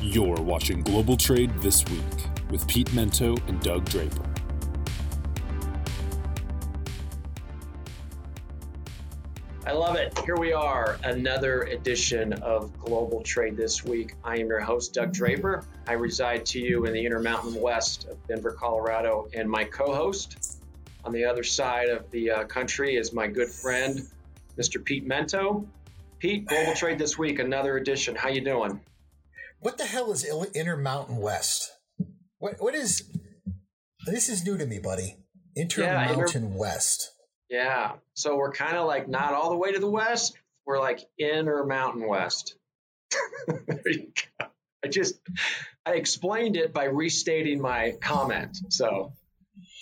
You're watching Global Trade This Week with Pete Mento and Doug Draper. I love it. Here we are, another edition of Global Trade This Week. I am your host, Doug Draper. I reside to you in the Intermountain West of Denver, Colorado, and my co host on the other side of the uh, country is my good friend, Mr. Pete Mento. Pete, Global Trade This Week, another edition. How you doing? What the hell is Intermountain West? What what is this is new to me, buddy. Intermountain yeah, West. Yeah. So we're kind of like not all the way to the west. We're like inner mountain west. there you go. I just I explained it by restating my comment. So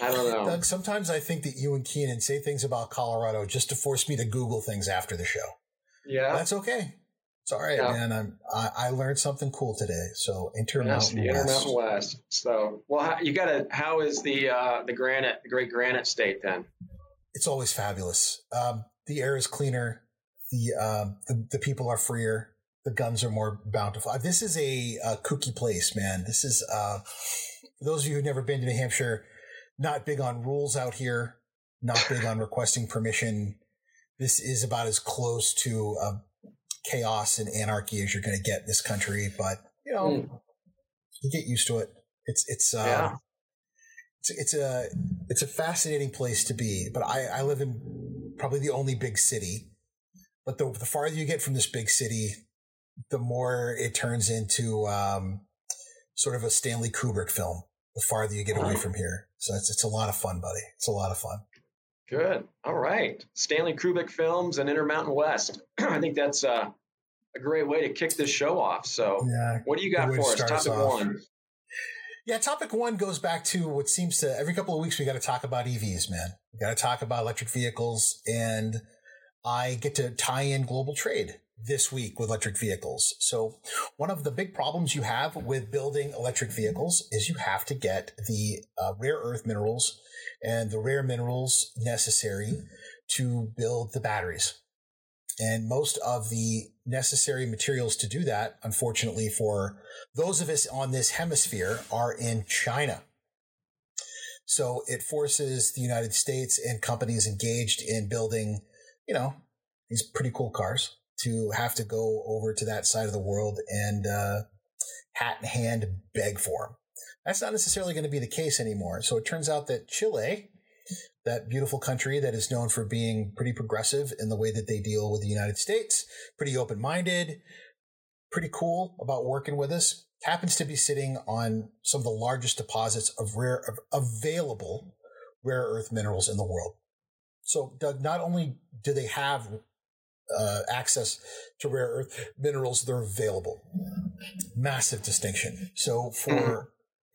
I don't know. Doug, sometimes I think that you and Keenan say things about Colorado just to force me to Google things after the show. Yeah. That's okay. It's all right, yeah. man. I'm, I, I learned something cool today. So Intermountain yes, West. Intermountain West. So well, you got to. How is the uh, the granite, the Great Granite State then? It's always fabulous. Um, the air is cleaner. The, um, the the people are freer. The guns are more bountiful. Uh, this is a, a kooky place, man. This is uh, for those of you who've never been to New Hampshire. Not big on rules out here. Not big on requesting permission. This is about as close to a chaos and anarchy as you're going to get in this country. But you know, mm. you get used to it. It's it's uh, yeah. it's it's a it's a fascinating place to be. But I I live in probably the only big city. But the the farther you get from this big city, the more it turns into um, sort of a Stanley Kubrick film. The farther you get away from here, so it's it's a lot of fun, buddy. It's a lot of fun. Good. All right. Stanley Kubrick Films and Intermountain West. I think that's uh, a great way to kick this show off. So, yeah, what do you got for us? Topic one. Yeah, topic one goes back to what seems to every couple of weeks we got to talk about EVs, man. We got to talk about electric vehicles, and I get to tie in global trade this week with electric vehicles. So, one of the big problems you have with building electric vehicles is you have to get the uh, rare earth minerals and the rare minerals necessary to build the batteries. And most of the necessary materials to do that, unfortunately, for those of us on this hemisphere, are in China. So it forces the United States and companies engaged in building, you know, these pretty cool cars to have to go over to that side of the world and uh, hat in hand beg for them. That's not necessarily going to be the case anymore. So it turns out that Chile, that beautiful country that is known for being pretty progressive in the way that they deal with the United States, pretty open minded, pretty cool about working with us, happens to be sitting on some of the largest deposits of rare, of available rare earth minerals in the world. So, Doug, not only do they have uh, access to rare earth minerals, they're available. Massive distinction. So, for mm-hmm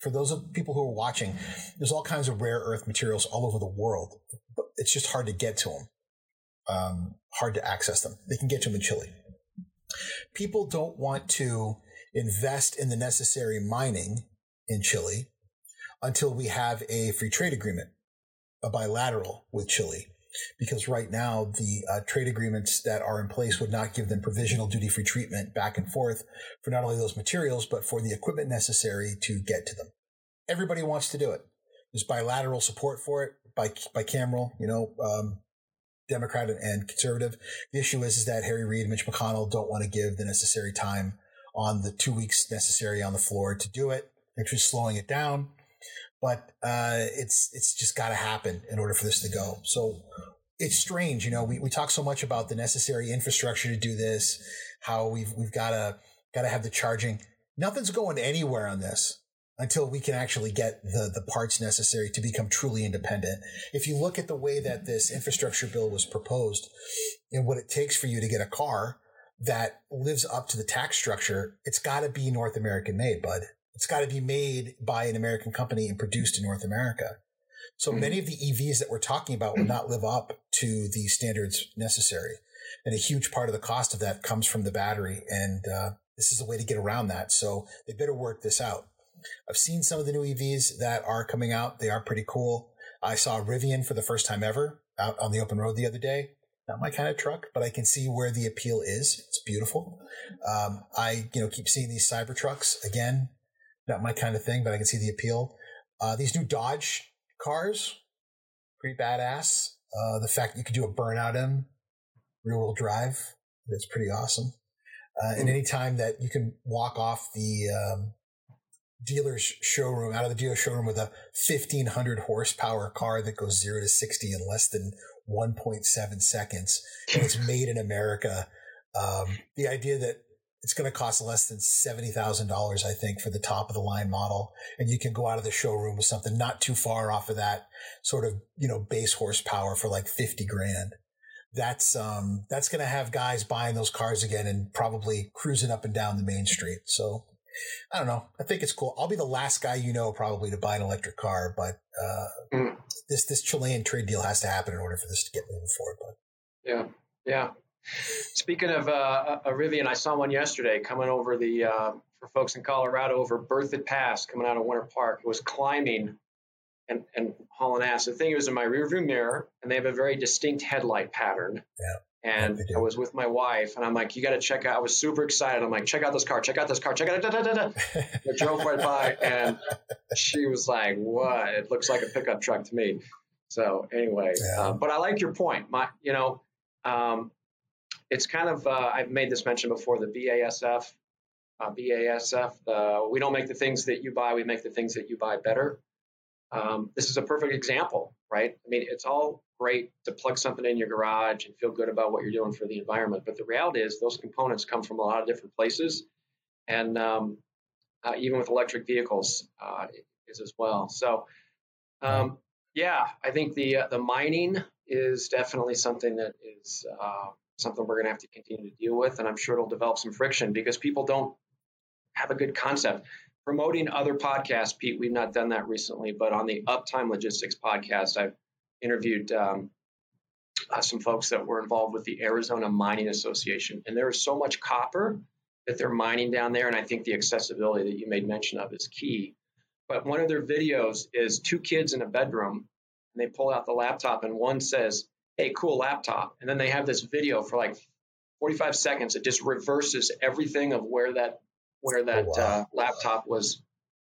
for those of people who are watching, there's all kinds of rare earth materials all over the world, but it's just hard to get to them, um, hard to access them. They can get to them in Chile. People don't want to invest in the necessary mining in Chile until we have a free trade agreement, a bilateral with Chile because right now the uh, trade agreements that are in place would not give them provisional duty free treatment back and forth for not only those materials, but for the equipment necessary to get to them. Everybody wants to do it. There's bilateral support for it by, bicameral, you know, um, Democrat and conservative. The issue is, is that Harry Reid and Mitch McConnell don't want to give the necessary time on the two weeks necessary on the floor to do it. They're just slowing it down but uh, it's it's just got to happen in order for this to go. So it's strange, you know. We, we talk so much about the necessary infrastructure to do this, how we've we've got to got to have the charging. Nothing's going anywhere on this until we can actually get the the parts necessary to become truly independent. If you look at the way that this infrastructure bill was proposed and what it takes for you to get a car that lives up to the tax structure, it's got to be North American made, bud. It's got to be made by an American company and produced in North America. So mm-hmm. many of the EVs that we're talking about will not live up to the standards necessary. And a huge part of the cost of that comes from the battery. And uh, this is a way to get around that. So they better work this out. I've seen some of the new EVs that are coming out. They are pretty cool. I saw Rivian for the first time ever out on the open road the other day. not my kind of truck, but I can see where the appeal is. It's beautiful. Um, I you know keep seeing these Cybertrucks again, not my kind of thing, but I can see the appeal. Uh, these new Dodge cars, pretty badass. Uh, the fact that you could do a burnout in rear wheel drive, that's pretty awesome. Uh, and anytime that you can walk off the um, dealer's showroom, out of the dealer showroom with a 1500 horsepower car that goes zero to 60 in less than 1.7 seconds, and it's made in America. Um, the idea that it's going to cost less than $70,000, I think, for the top of the line model. And you can go out of the showroom with something not too far off of that sort of, you know, base horsepower for like 50 grand. That's, um, that's going to have guys buying those cars again and probably cruising up and down the main street. So I don't know. I think it's cool. I'll be the last guy you know probably to buy an electric car, but, uh, mm. this, this Chilean trade deal has to happen in order for this to get moving forward. But yeah, yeah. Speaking of uh, a Rivian, I saw one yesterday coming over the uh, for folks in Colorado over Berthoud Pass, coming out of Winter Park. It was climbing and, and hauling ass. The thing was in my rearview mirror, and they have a very distinct headlight pattern. Yeah. And I was with my wife, and I'm like, "You got to check out." I was super excited. I'm like, "Check out this car! Check out this car! Check out!" Da, da, da, da. I drove right by, and she was like, "What? It looks like a pickup truck to me." So anyway, yeah. uh, but I like your point. My, you know, um, it's kind of uh, I've made this mention before the BASF. Uh, BASF. We don't make the things that you buy; we make the things that you buy better. Um, this is a perfect example, right? I mean, it's all great to plug something in your garage and feel good about what you're doing for the environment, but the reality is those components come from a lot of different places, and um, uh, even with electric vehicles uh, is as well. So, um, yeah, I think the uh, the mining is definitely something that is something we're going to have to continue to deal with. And I'm sure it'll develop some friction because people don't have a good concept. Promoting other podcasts, Pete, we've not done that recently, but on the Uptime Logistics podcast, I've interviewed um, uh, some folks that were involved with the Arizona Mining Association. And there is so much copper that they're mining down there. And I think the accessibility that you made mention of is key. But one of their videos is two kids in a bedroom, and they pull out the laptop, and one says, hey, cool laptop. And then they have this video for like 45 seconds. It just reverses everything of where that where that oh, wow. uh, laptop was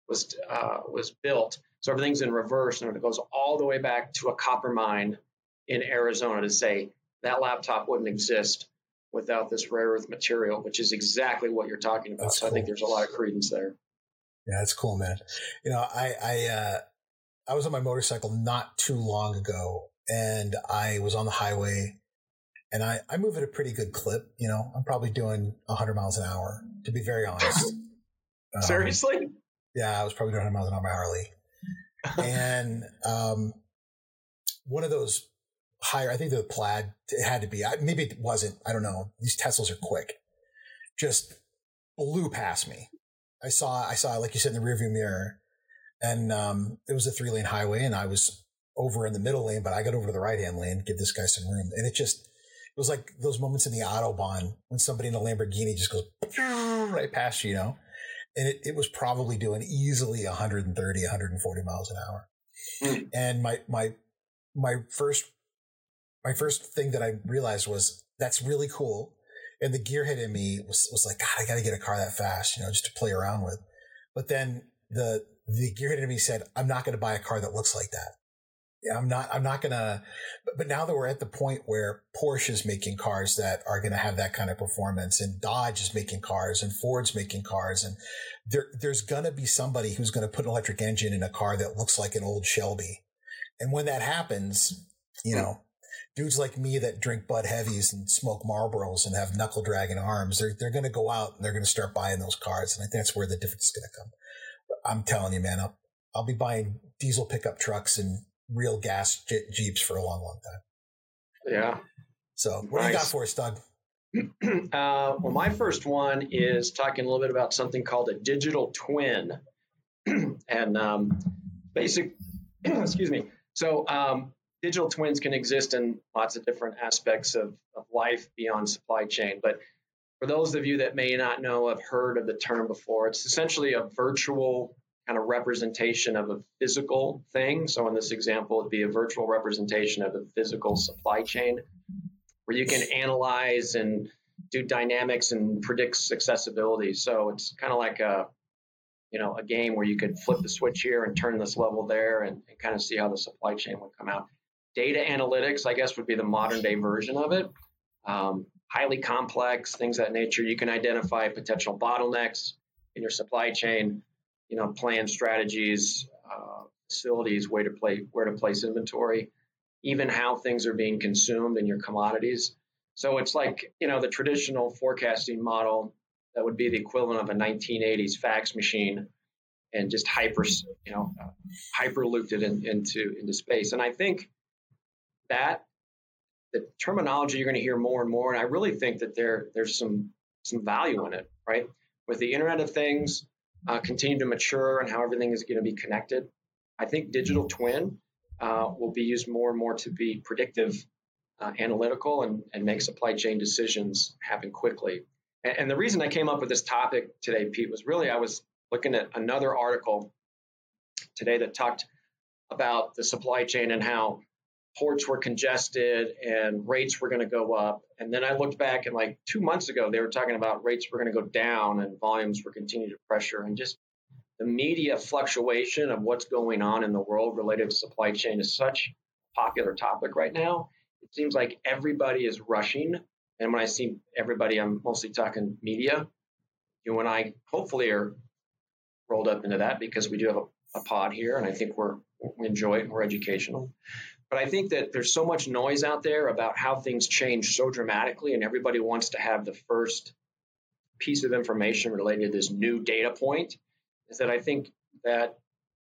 was uh, was built. So everything's in reverse, and it goes all the way back to a copper mine in Arizona to say that laptop wouldn't exist without this rare earth material, which is exactly what you're talking about. That's so cool. I think there's a lot of credence there. Yeah, that's cool, man. You know, I I uh, I was on my motorcycle not too long ago, and I was on the highway and I, I move at a pretty good clip. You know, I'm probably doing 100 miles an hour, to be very honest. Um, Seriously? Yeah, I was probably doing 100 miles an hour Harley. and um, one of those higher, I think the plaid, it had to be, maybe it wasn't, I don't know. These Teslas are quick. Just blew past me. I saw, I saw, like you said, in the rearview mirror. And um, it was a three lane highway, and I was over in the middle lane, but I got over to the right hand lane, give this guy some room. And it just, it was like those moments in the Autobahn when somebody in a Lamborghini just goes right past you, you know? And it, it was probably doing easily 130, 140 miles an hour. Mm. And my, my, my first, my first thing that I realized was that's really cool. And the gearhead in me was, was like, God, I got to get a car that fast, you know, just to play around with. But then the, the gearhead in me said, I'm not going to buy a car that looks like that. I'm not, I'm not gonna, but, but now that we're at the point where Porsche is making cars that are going to have that kind of performance and Dodge is making cars and Ford's making cars and there, there's going to be somebody who's going to put an electric engine in a car that looks like an old Shelby. And when that happens, you know, dudes like me that drink Bud Heavies and smoke Marlboros and have knuckle dragging arms, they're, they're going to go out and they're going to start buying those cars. And I think that's where the difference is going to come. I'm telling you, man, I'll, I'll be buying diesel pickup trucks and real gas Jeeps for a long, long time. Yeah. So, what nice. do you got for us, Doug? Uh, well, my first one is talking a little bit about something called a digital twin, and um, basic. excuse me. So, um, digital twins can exist in lots of different aspects of, of life beyond supply chain. But for those of you that may not know, have heard of the term before, it's essentially a virtual kind of representation of a physical thing. So in this example, it'd be a virtual representation of a physical supply chain where you can analyze and do dynamics and predicts accessibility. So it's kind of like a you know a game where you could flip the switch here and turn this level there and, and kind of see how the supply chain would come out. Data analytics, I guess, would be the modern day version of it. Um, highly complex things that nature. You can identify potential bottlenecks in your supply chain. You know, plan strategies, uh, facilities, where to play, where to place inventory, even how things are being consumed in your commodities. So it's like you know the traditional forecasting model that would be the equivalent of a 1980s fax machine, and just hyper you know uh, hyper looped it in, into into space. And I think that the terminology you're going to hear more and more, and I really think that there there's some some value in it, right? With the Internet of Things uh, continue to mature and how everything is going to be connected, I think digital twin uh, will be used more and more to be predictive, uh, analytical, and, and make supply chain decisions happen quickly. And, and the reason I came up with this topic today, Pete, was really I was looking at another article today that talked about the supply chain and how ports were congested and rates were going to go up. And then I looked back and like two months ago, they were talking about rates were going to go down and volumes were continuing to pressure. And just the media fluctuation of what's going on in the world related to supply chain is such a popular topic right now. It seems like everybody is rushing. And when I see everybody, I'm mostly talking media. You and I hopefully are rolled up into that because we do have a, a pod here and I think we're we enjoy it and we're educational. But I think that there's so much noise out there about how things change so dramatically, and everybody wants to have the first piece of information related to this new data point. Is that I think that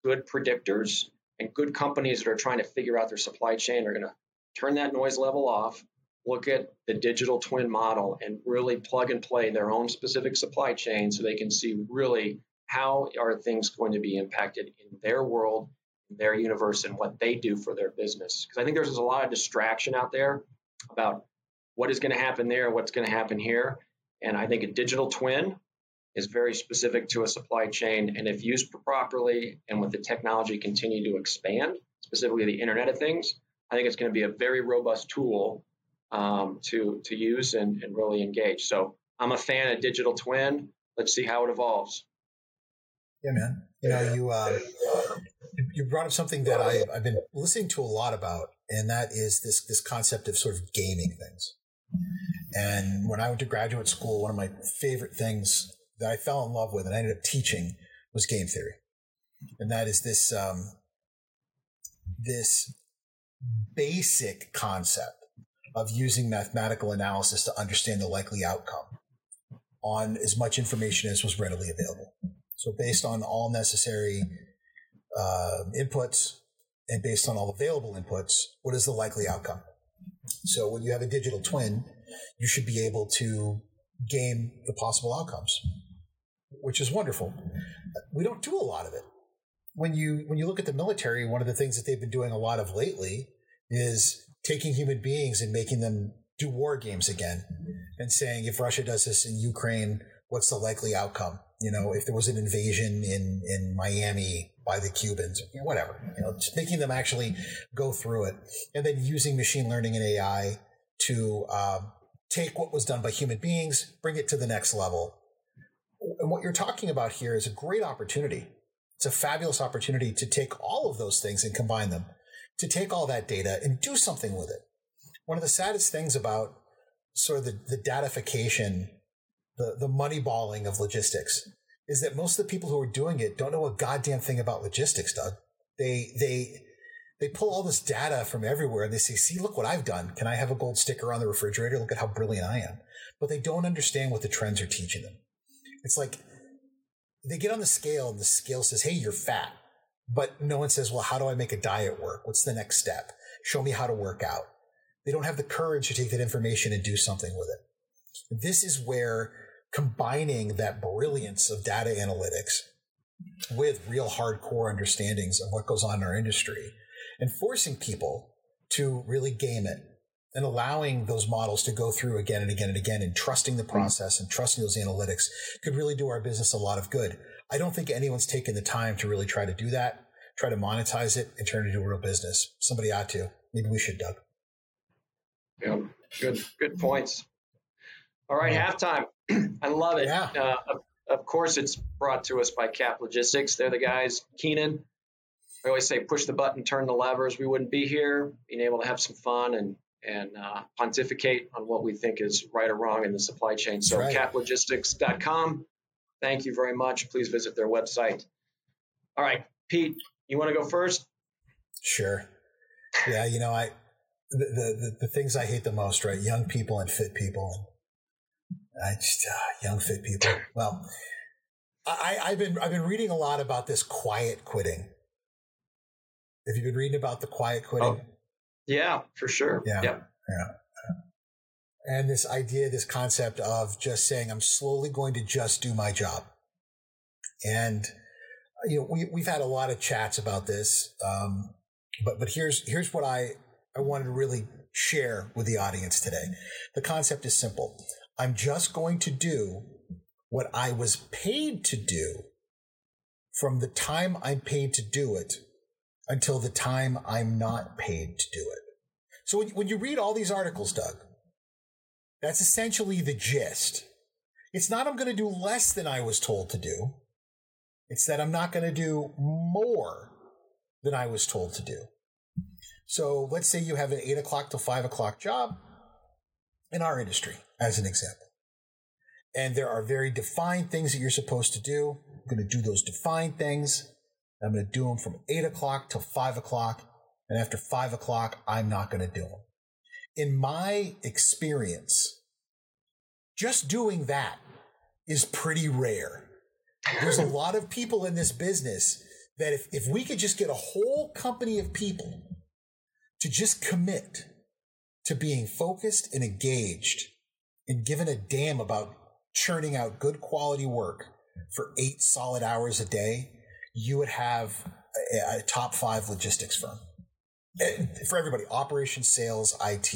good predictors and good companies that are trying to figure out their supply chain are going to turn that noise level off, look at the digital twin model, and really plug and play their own specific supply chain so they can see really how are things going to be impacted in their world their universe and what they do for their business. Because I think there's a lot of distraction out there about what is going to happen there, what's going to happen here. And I think a digital twin is very specific to a supply chain. And if used properly and with the technology continue to expand, specifically the Internet of Things, I think it's going to be a very robust tool um, to, to use and, and really engage. So I'm a fan of digital twin. Let's see how it evolves. Yeah, man. You know, you uh, you brought up something that I, I've been listening to a lot about, and that is this this concept of sort of gaming things. And when I went to graduate school, one of my favorite things that I fell in love with and I ended up teaching was game theory, and that is this um, this basic concept of using mathematical analysis to understand the likely outcome on as much information as was readily available. So based on all necessary uh, inputs and based on all available inputs, what is the likely outcome? So when you have a digital twin, you should be able to game the possible outcomes, which is wonderful. We don't do a lot of it. When you when you look at the military, one of the things that they've been doing a lot of lately is taking human beings and making them do war games again and saying if Russia does this in Ukraine, what's the likely outcome? You know, if there was an invasion in, in Miami by the Cubans, know, whatever, you know, making them actually go through it and then using machine learning and AI to um, take what was done by human beings, bring it to the next level. And what you're talking about here is a great opportunity. It's a fabulous opportunity to take all of those things and combine them, to take all that data and do something with it. One of the saddest things about sort of the, the datification the, the money balling of logistics is that most of the people who are doing it don't know a goddamn thing about logistics, Doug. They, they, they pull all this data from everywhere and they say, see, look what I've done. Can I have a gold sticker on the refrigerator? Look at how brilliant I am. But they don't understand what the trends are teaching them. It's like they get on the scale and the scale says, hey, you're fat. But no one says, well, how do I make a diet work? What's the next step? Show me how to work out. They don't have the courage to take that information and do something with it. This is where combining that brilliance of data analytics with real hardcore understandings of what goes on in our industry and forcing people to really game it and allowing those models to go through again and again and again and trusting the process and trusting those analytics could really do our business a lot of good. I don't think anyone's taken the time to really try to do that, try to monetize it and turn it into a real business. Somebody ought to. Maybe we should, Doug. Yeah. Good, good points. All right, yeah. halftime. I love it. Yeah. Uh, of, of, course, it's brought to us by Cap Logistics. They're the guys. Keenan. I always say, push the button, turn the levers. We wouldn't be here. Being able to have some fun and and uh, pontificate on what we think is right or wrong in the supply chain. So, right. caplogistics.com. Thank you very much. Please visit their website. All right, Pete, you want to go first? Sure. Yeah, you know, I the, the, the things I hate the most, right? Young people and fit people. I just uh, young fit people. Well, I, I've been I've been reading a lot about this quiet quitting. Have you been reading about the quiet quitting? Oh, yeah, for sure. Yeah, yeah, yeah. And this idea, this concept of just saying, "I'm slowly going to just do my job," and you know, we we've had a lot of chats about this. Um, but but here's here's what I I wanted to really share with the audience today. The concept is simple. I'm just going to do what I was paid to do from the time I'm paid to do it until the time I'm not paid to do it. So when, you read all these articles, Doug, that's essentially the gist. It's not I'm going to do less than I was told to do. It's that I'm not going to do more than I was told to do. So let's say you have an eight o'clock to five o'clock job in our industry, as an example. And there are very defined things that you're supposed to do. I'm going to do those defined things. I'm going to do them from eight o'clock till five o'clock. And after five o'clock, I'm not going to do them. In my experience, just doing that is pretty rare. There's a lot of people in this business that if, if we could just get a whole company of people to just commit to being focused and engaged and given a damn about churning out good quality work for eight solid hours a day, you would have a, a top five logistics firm. For everybody, operations, sales, IT,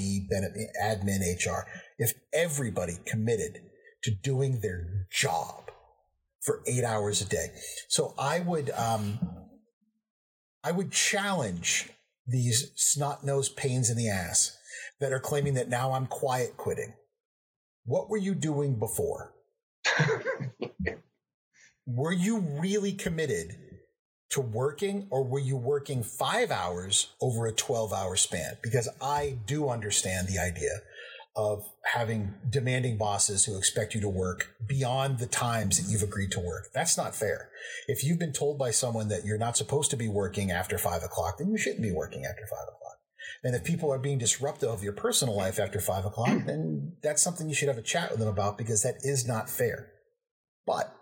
admin, HR, if everybody committed to doing their job for eight hours a day. So I would, um, I would challenge these snot nosed pains in the ass that are claiming that now I'm quiet quitting. What were you doing before? were you really committed to working or were you working five hours over a 12 hour span? Because I do understand the idea of having demanding bosses who expect you to work beyond the times that you've agreed to work. That's not fair. If you've been told by someone that you're not supposed to be working after five o'clock, then you shouldn't be working after five o'clock. And if people are being disruptive of your personal life after five o'clock, then that's something you should have a chat with them about because that is not fair. But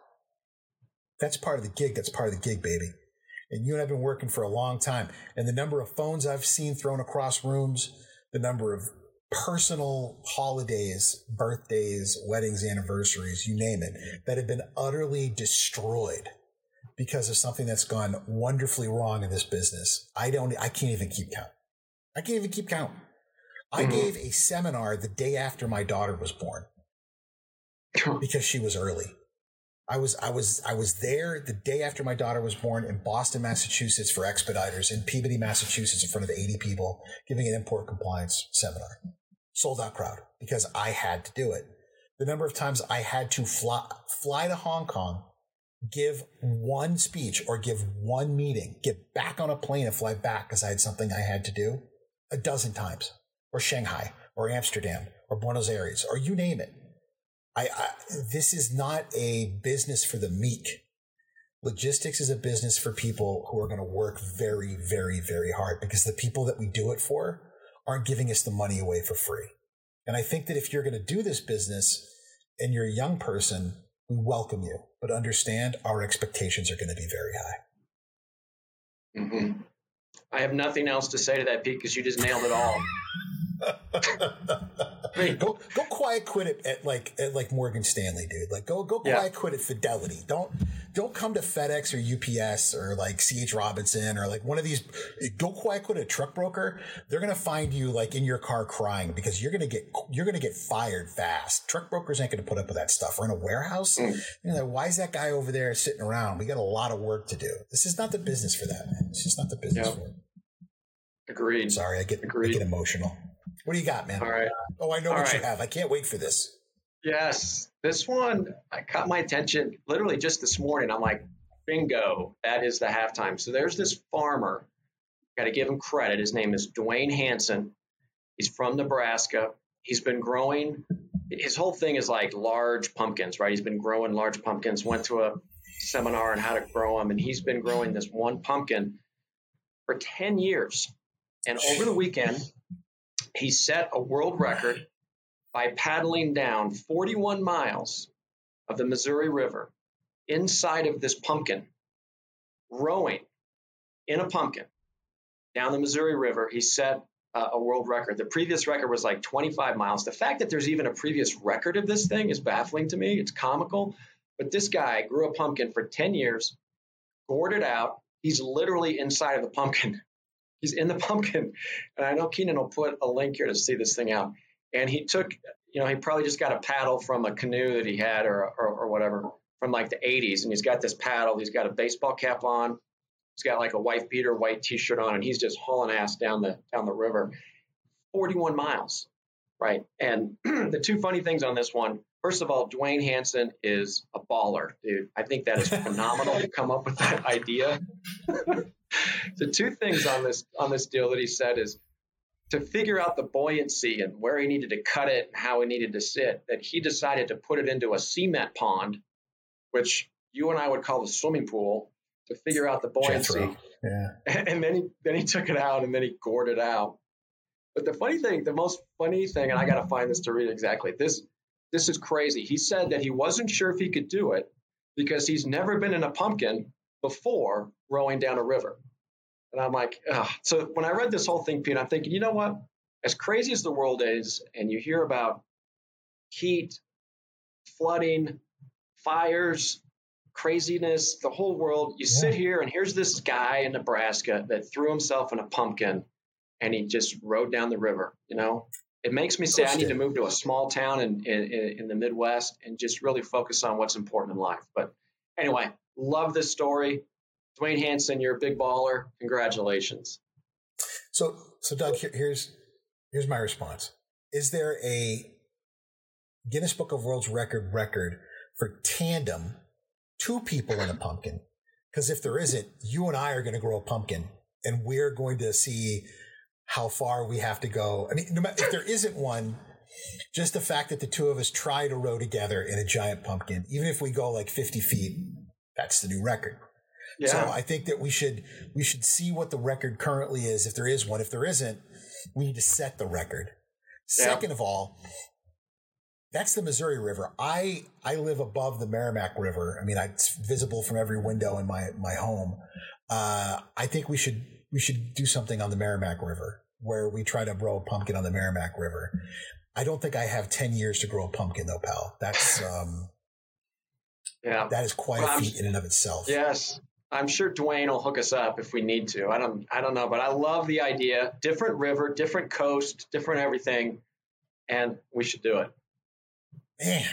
that's part of the gig. That's part of the gig, baby. And you and I've been working for a long time. And the number of phones I've seen thrown across rooms, the number of personal holidays, birthdays, weddings, anniversaries, you name it, that have been utterly destroyed because of something that's gone wonderfully wrong in this business. I don't, I can't even keep count. I can't even keep count. I mm-hmm. gave a seminar the day after my daughter was born because she was early. I was I was I was there the day after my daughter was born in Boston, Massachusetts for expediters in Peabody, Massachusetts in front of 80 people giving an import compliance seminar sold out crowd because I had to do it. The number of times I had to fly, fly to Hong Kong, give one speech or give one meeting, get back on a plane and fly back because I had something I had to do a dozen times, or Shanghai, or Amsterdam, or Buenos Aires, or you name it. I, I this is not a business for the meek. Logistics is a business for people who are going to work very, very, very hard because the people that we do it for aren't giving us the money away for free. And I think that if you're going to do this business and you're a young person, we welcome you, but understand our expectations are going to be very high. Mm-hmm. I have nothing else to say to that, Pete, because you just nailed it all. Go go quiet quit it at like at like Morgan Stanley, dude. Like go go quiet yeah. quit at Fidelity. Don't don't come to FedEx or UPS or like CH Robinson or like one of these. Go quiet quit a truck broker. They're gonna find you like in your car crying because you're gonna get you're gonna get fired fast. Truck brokers ain't gonna put up with that stuff. We're in a warehouse. Mm. You know, why is that guy over there sitting around? We got a lot of work to do. This is not the business for that, man. It's just not the business yep. for it. Agreed. Sorry, I get Agreed. I get emotional. What do you got, man? All right. Oh, I know All what right. you have. I can't wait for this. Yes, this one I caught my attention literally just this morning. I'm like, bingo, that is the halftime. So there's this farmer. Got to give him credit. His name is Duane Hansen. He's from Nebraska. He's been growing. His whole thing is like large pumpkins, right? He's been growing large pumpkins. Went to a seminar on how to grow them, and he's been growing this one pumpkin for 10 years. And over the weekend, he set a world record by paddling down 41 miles of the Missouri River inside of this pumpkin, rowing in a pumpkin down the Missouri River. He set uh, a world record. The previous record was like 25 miles. The fact that there's even a previous record of this thing is baffling to me. It's comical. But this guy grew a pumpkin for 10 years, gored it out. He's literally inside of the pumpkin. He's in the pumpkin. And I know Keenan will put a link here to see this thing out. And he took, you know, he probably just got a paddle from a canoe that he had or, or, or whatever from like the 80s. And he's got this paddle. He's got a baseball cap on. He's got like a white beater, white t-shirt on, and he's just hauling ass down the down the river. 41 miles, right? And the two funny things on this one, first of all, Duane Hansen is a baller, dude. I think that is phenomenal to come up with that idea. the two things on this on this deal that he said is to figure out the buoyancy and where he needed to cut it and how he needed to sit, that he decided to put it into a cement pond, which you and I would call the swimming pool, to figure out the buoyancy. Yeah. And then he then he took it out and then he gored it out. But the funny thing, the most funny thing, and I got to find this to read exactly. This this is crazy. He said that he wasn't sure if he could do it because he's never been in a pumpkin before rowing down a river. And I'm like, Ugh. so when I read this whole thing, Pete, I'm thinking, you know what? As crazy as the world is, and you hear about heat, flooding, fires, craziness, the whole world, you sit here and here's this guy in Nebraska that threw himself in a pumpkin and he just rode down the river, you know? It makes me say I need to move to a small town in, in, in the Midwest and just really focus on what's important in life. But anyway, love this story. Duane Hansen, you're a big baller. Congratulations. So, so Doug, here, here's here's my response. Is there a Guinness Book of World's Record record for tandem, two people in a pumpkin? Because if there isn't, you and I are going to grow a pumpkin, and we're going to see how far we have to go. I mean, no matter, if there isn't one, just the fact that the two of us try to row together in a giant pumpkin, even if we go like 50 feet, that's the new record. Yeah. So I think that we should we should see what the record currently is, if there is one. If there isn't, we need to set the record. Yeah. Second of all, that's the Missouri River. I I live above the Merrimack River. I mean, I, it's visible from every window in my my home. Uh, I think we should we should do something on the Merrimack River where we try to grow a pumpkin on the Merrimack River. I don't think I have ten years to grow a pumpkin though, pal. That's um, yeah. that is quite Well, a I'm- feat in and of itself. Yes. I'm sure Duane will hook us up if we need to. I don't I don't know, but I love the idea. Different river, different coast, different everything, and we should do it. man,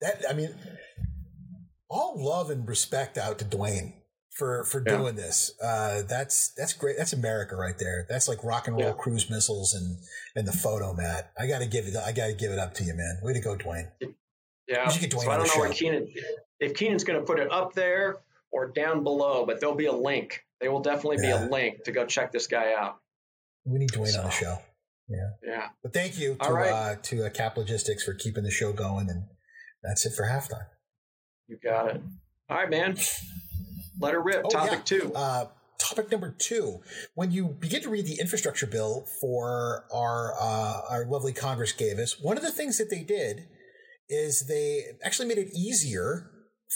that I mean, all love and respect out to Duane for for Yeah. doing this. Uh, that's that's great. That's America right there. That's like rock and roll Yeah. cruise missiles and and the photo mat. I got to give it. I got to give it up to you, man. Way to go, Duane. Yeah. Should get Duane so I don't know where. Keenan if Keenan's gonna put it up there or down below, but there'll be a link. There will definitely be a link to go check this guy out. We need Duane on the show. Yeah. Yeah. But thank you to right. uh, to uh, Cap Logistics for keeping the show going, and that's it for halftime. You got it. All right, man. Let her rip. Oh, Topic yeah. two. Uh, topic number two: When you begin to read the infrastructure bill for our uh, our lovely Congress gave us, one of the things that they did is they actually made it easier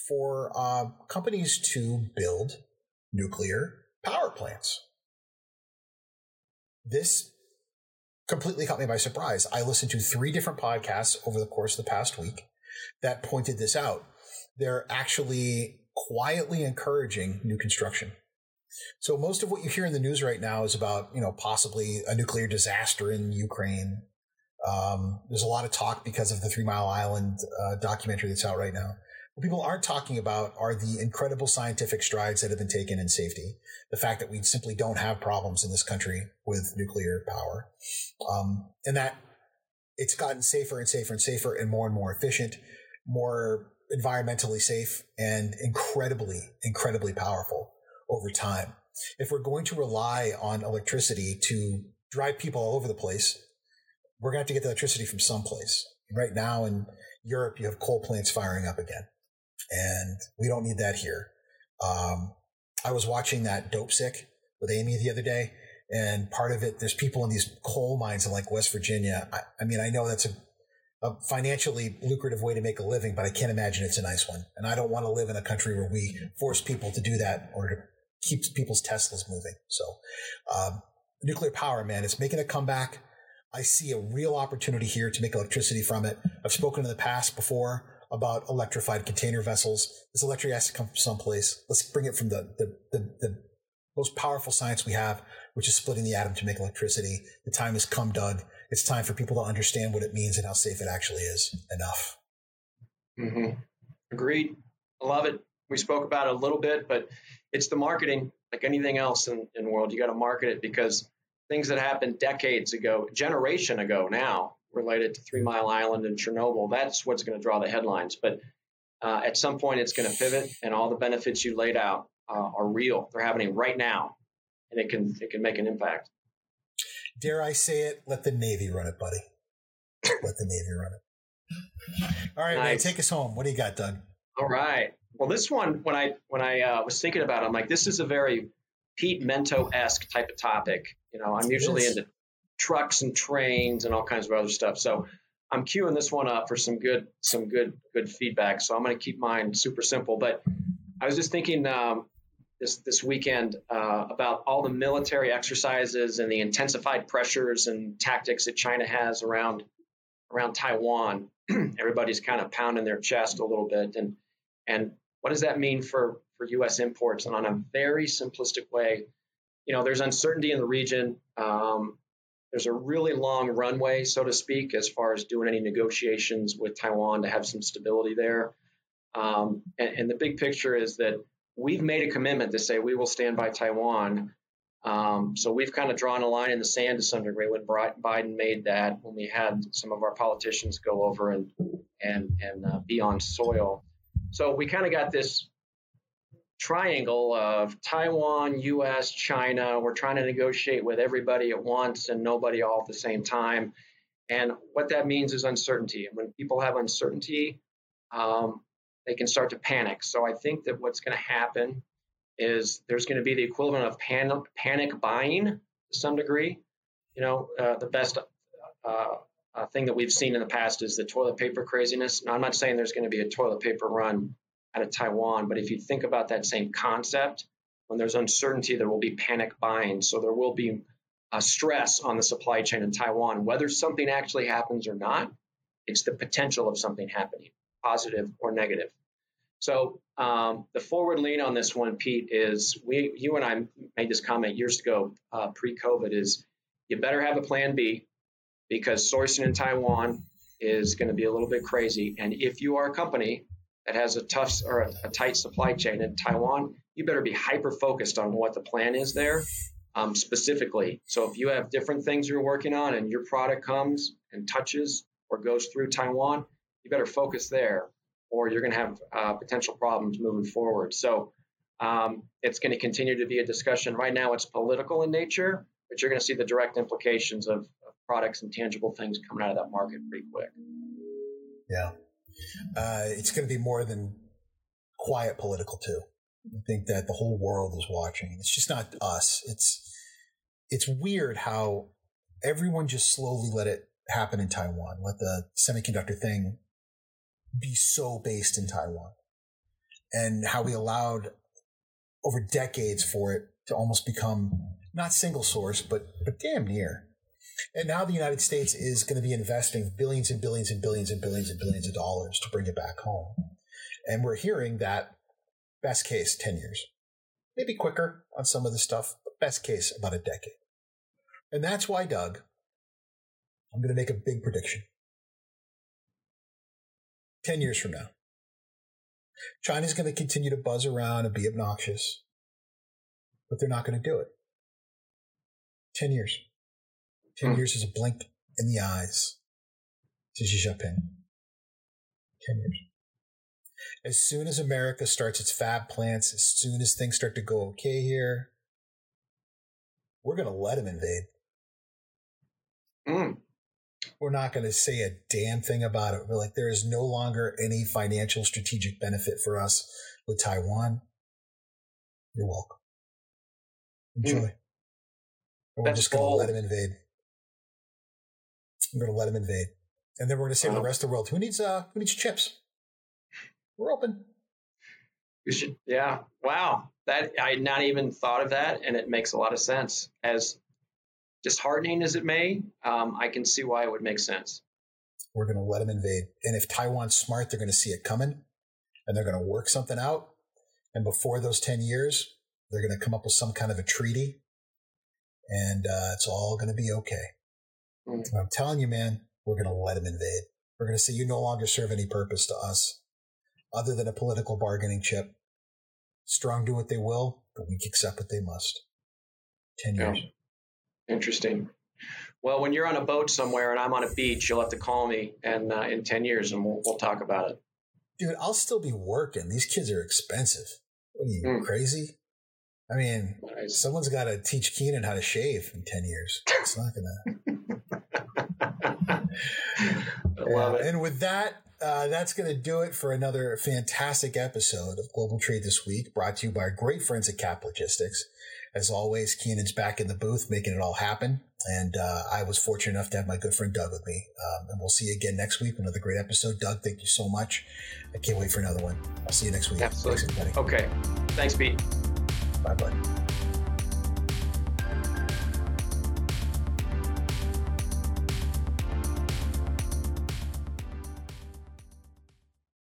for uh, companies to build nuclear power plants. This completely caught me by surprise. I listened to three different podcasts over the course of the past week that pointed this out. They're actually quietly encouraging new construction. So most of what you hear in the news right now is about, you know, possibly a nuclear disaster in Ukraine. Um, there's a lot of talk because of the Three Mile Island uh, documentary that's out right now What people aren't talking about are the incredible scientific strides that have been taken in safety. The fact that we simply don't have problems in this country with nuclear power. Um, and that it's gotten safer and safer and safer and more and more efficient, more environmentally safe and incredibly, incredibly powerful over time. If we're going to rely on electricity to drive people all over the place, we're going to have to get the electricity from someplace. Right now in Europe, you have coal plants firing up again, and we don't need that here. Um, I was watching that Dopesick with Amy the other day, and part of it, there's people in these coal mines in like West Virginia. I, I mean, I know that's a, a, financially lucrative way to make a living, but I can't imagine it's a nice one. And I don't want to live in a country where we force people to do that or to keep people's Teslas moving. So, um, nuclear power, man, it's making a comeback. I see a real opportunity here to make electricity from it. I've spoken in the past before about electrified container vessels. This electricity has to come from someplace. Let's bring it from the, the, the, the most powerful science we have, which is splitting the atom to make electricity. The time has come, Doug. It's time for people to understand what it means and how safe it actually is. Enough. Mm-hmm. Agreed. I love it. We spoke about it a little bit, but it's the marketing, like anything else in, in the world. You got to market it because things that happened decades ago, generation ago now, related to Three Mile Island and Chernobyl, that's what's going to draw the headlines. But uh, at some point, it's going to pivot, and all the benefits you laid out uh, are real. They're happening right now, and it can it can make an impact. Dare I say it? Let the Navy run it, buddy. Let the Navy run it. All right, nice. man, take us home. What do you got, Doug? All right. Well, this one, when I when I uh, was thinking about it, I'm like, this is a very Pete Mento esque type of topic. You know, I'm usually into trucks and trains and all kinds of other stuff. So I'm queuing this one up for some good some good good feedback. So I'm going to keep mine super simple. But I was just thinking um, this this weekend uh, about all the military exercises and the intensified pressures and tactics that China has around around Taiwan. Everybody's kind of pounding their chest a little bit, and and what does that mean for for U.S. imports? And on a very simplistic way, you know, there's uncertainty in the region. Um, there's a really long runway, so to speak, as far as doing any negotiations with Taiwan to have some stability there. Um, and, and, the big picture is that we've made a commitment to say we will stand by Taiwan. Um, so we've kind of drawn a line in the sand to some degree when Biden made that, when we had some of our politicians go over and and and uh, be on soil. So we kind of got this triangle of Taiwan, US, China. We're trying to negotiate with everybody at once and nobody all at the same time. And what that means is uncertainty. And when people have uncertainty, um, they can start to panic. So I think that what's going to happen is there's going to be the equivalent of panic, panic buying to some degree. You know, uh, the best uh, uh, thing that we've seen in the past is the toilet paper craziness. Now, I'm not saying there's going to be a toilet paper run out of Taiwan. But if you think about that same concept, when there's uncertainty, there will be panic buying. So there will be a stress on the supply chain in Taiwan. Whether something actually happens or not, it's the potential of something happening, positive or negative. So um, the forward lean on this one, Pete, is we, you and I made this comment years ago, uh, pre-COVID, is you better have a plan B because sourcing in Taiwan is going to be a little bit crazy. And if you are a company that has a tough or a, a tight supply chain in Taiwan, you better be hyper focused on what the plan is there um, specifically. So if you have different things you're working on and your product comes and touches or goes through Taiwan, you better focus there or you're going to have uh, potential problems moving forward. So um, it's going to continue to be a discussion. Right now, it's political in nature, but you're going to see the direct implications of, of products and tangible things coming out of that market pretty quick. Yeah. Uh, it's going to be more than quiet political too. I think that the whole world is watching. It's just not us. It's it's weird how everyone just slowly let it happen in Taiwan. Let the semiconductor thing be so based in Taiwan, and how we allowed over decades for it to almost become not single source, but but damn near. And now the United States is going to be investing billions and billions and billions and billions and billions of dollars to bring it back home. And we're hearing that best case 10 years, maybe quicker on some of the stuff, but best case about a decade. And that's why, Doug, I'm going to make a big prediction. 10 years from now, China's going to continue to buzz around and be obnoxious, but they're not going to do it. 10 years. 10 Hmm. years is a blink in the eyes to Xi Jinping. 10 years. As soon as America starts its fab plants, as soon as things start to go okay here, we're going to let them invade. Mm. We're not going to say a damn thing about it. We're like, there is no longer any financial strategic benefit for us with Taiwan. You're welcome. Enjoy. And we're just going to let him invade. We're going to let him invade. And then we're going to say to the rest of the world, who needs, uh, who needs chips? We're open. You should, yeah. Wow. That I had not even thought of that, and it makes a lot of sense. As disheartening as it may, um, I can see why it would make sense. We're going to let them invade. And if Taiwan's smart, they're going to see it coming and they're going to work something out. And before those 10 years, they're going to come up with some kind of a treaty and uh, it's all going to be okay. Mm. I'm telling you, man, we're going to let them invade. We're going to say you no longer serve any purpose to us other than a political bargaining chip. Strong do what they will, but weak accept what they must. 10 Yeah. Interesting. Well, when you're on a boat somewhere and I'm on a beach, you'll have to call me and uh, in ten years, and we'll, we'll talk about it. dude, I'll still be working. These kids are expensive. What are you Mm. crazy? I mean, Nice. someone's got to teach Keenan how to shave in ten years. It's not. I love it. And with that, uh, that's gonna do it for another fantastic episode of Global Trade this week, brought to you by our great friends at Cap Logistics. As always, Keenan's back in the booth, making it all happen. And uh, I was fortunate enough to have my good friend Doug with me. Um, and we'll see you again next week another great episode. Doug, thank you so much. I can't wait for another one. I'll see you next week. Absolutely. Thanks. Okay. Thanks, Pete. Bye, bud.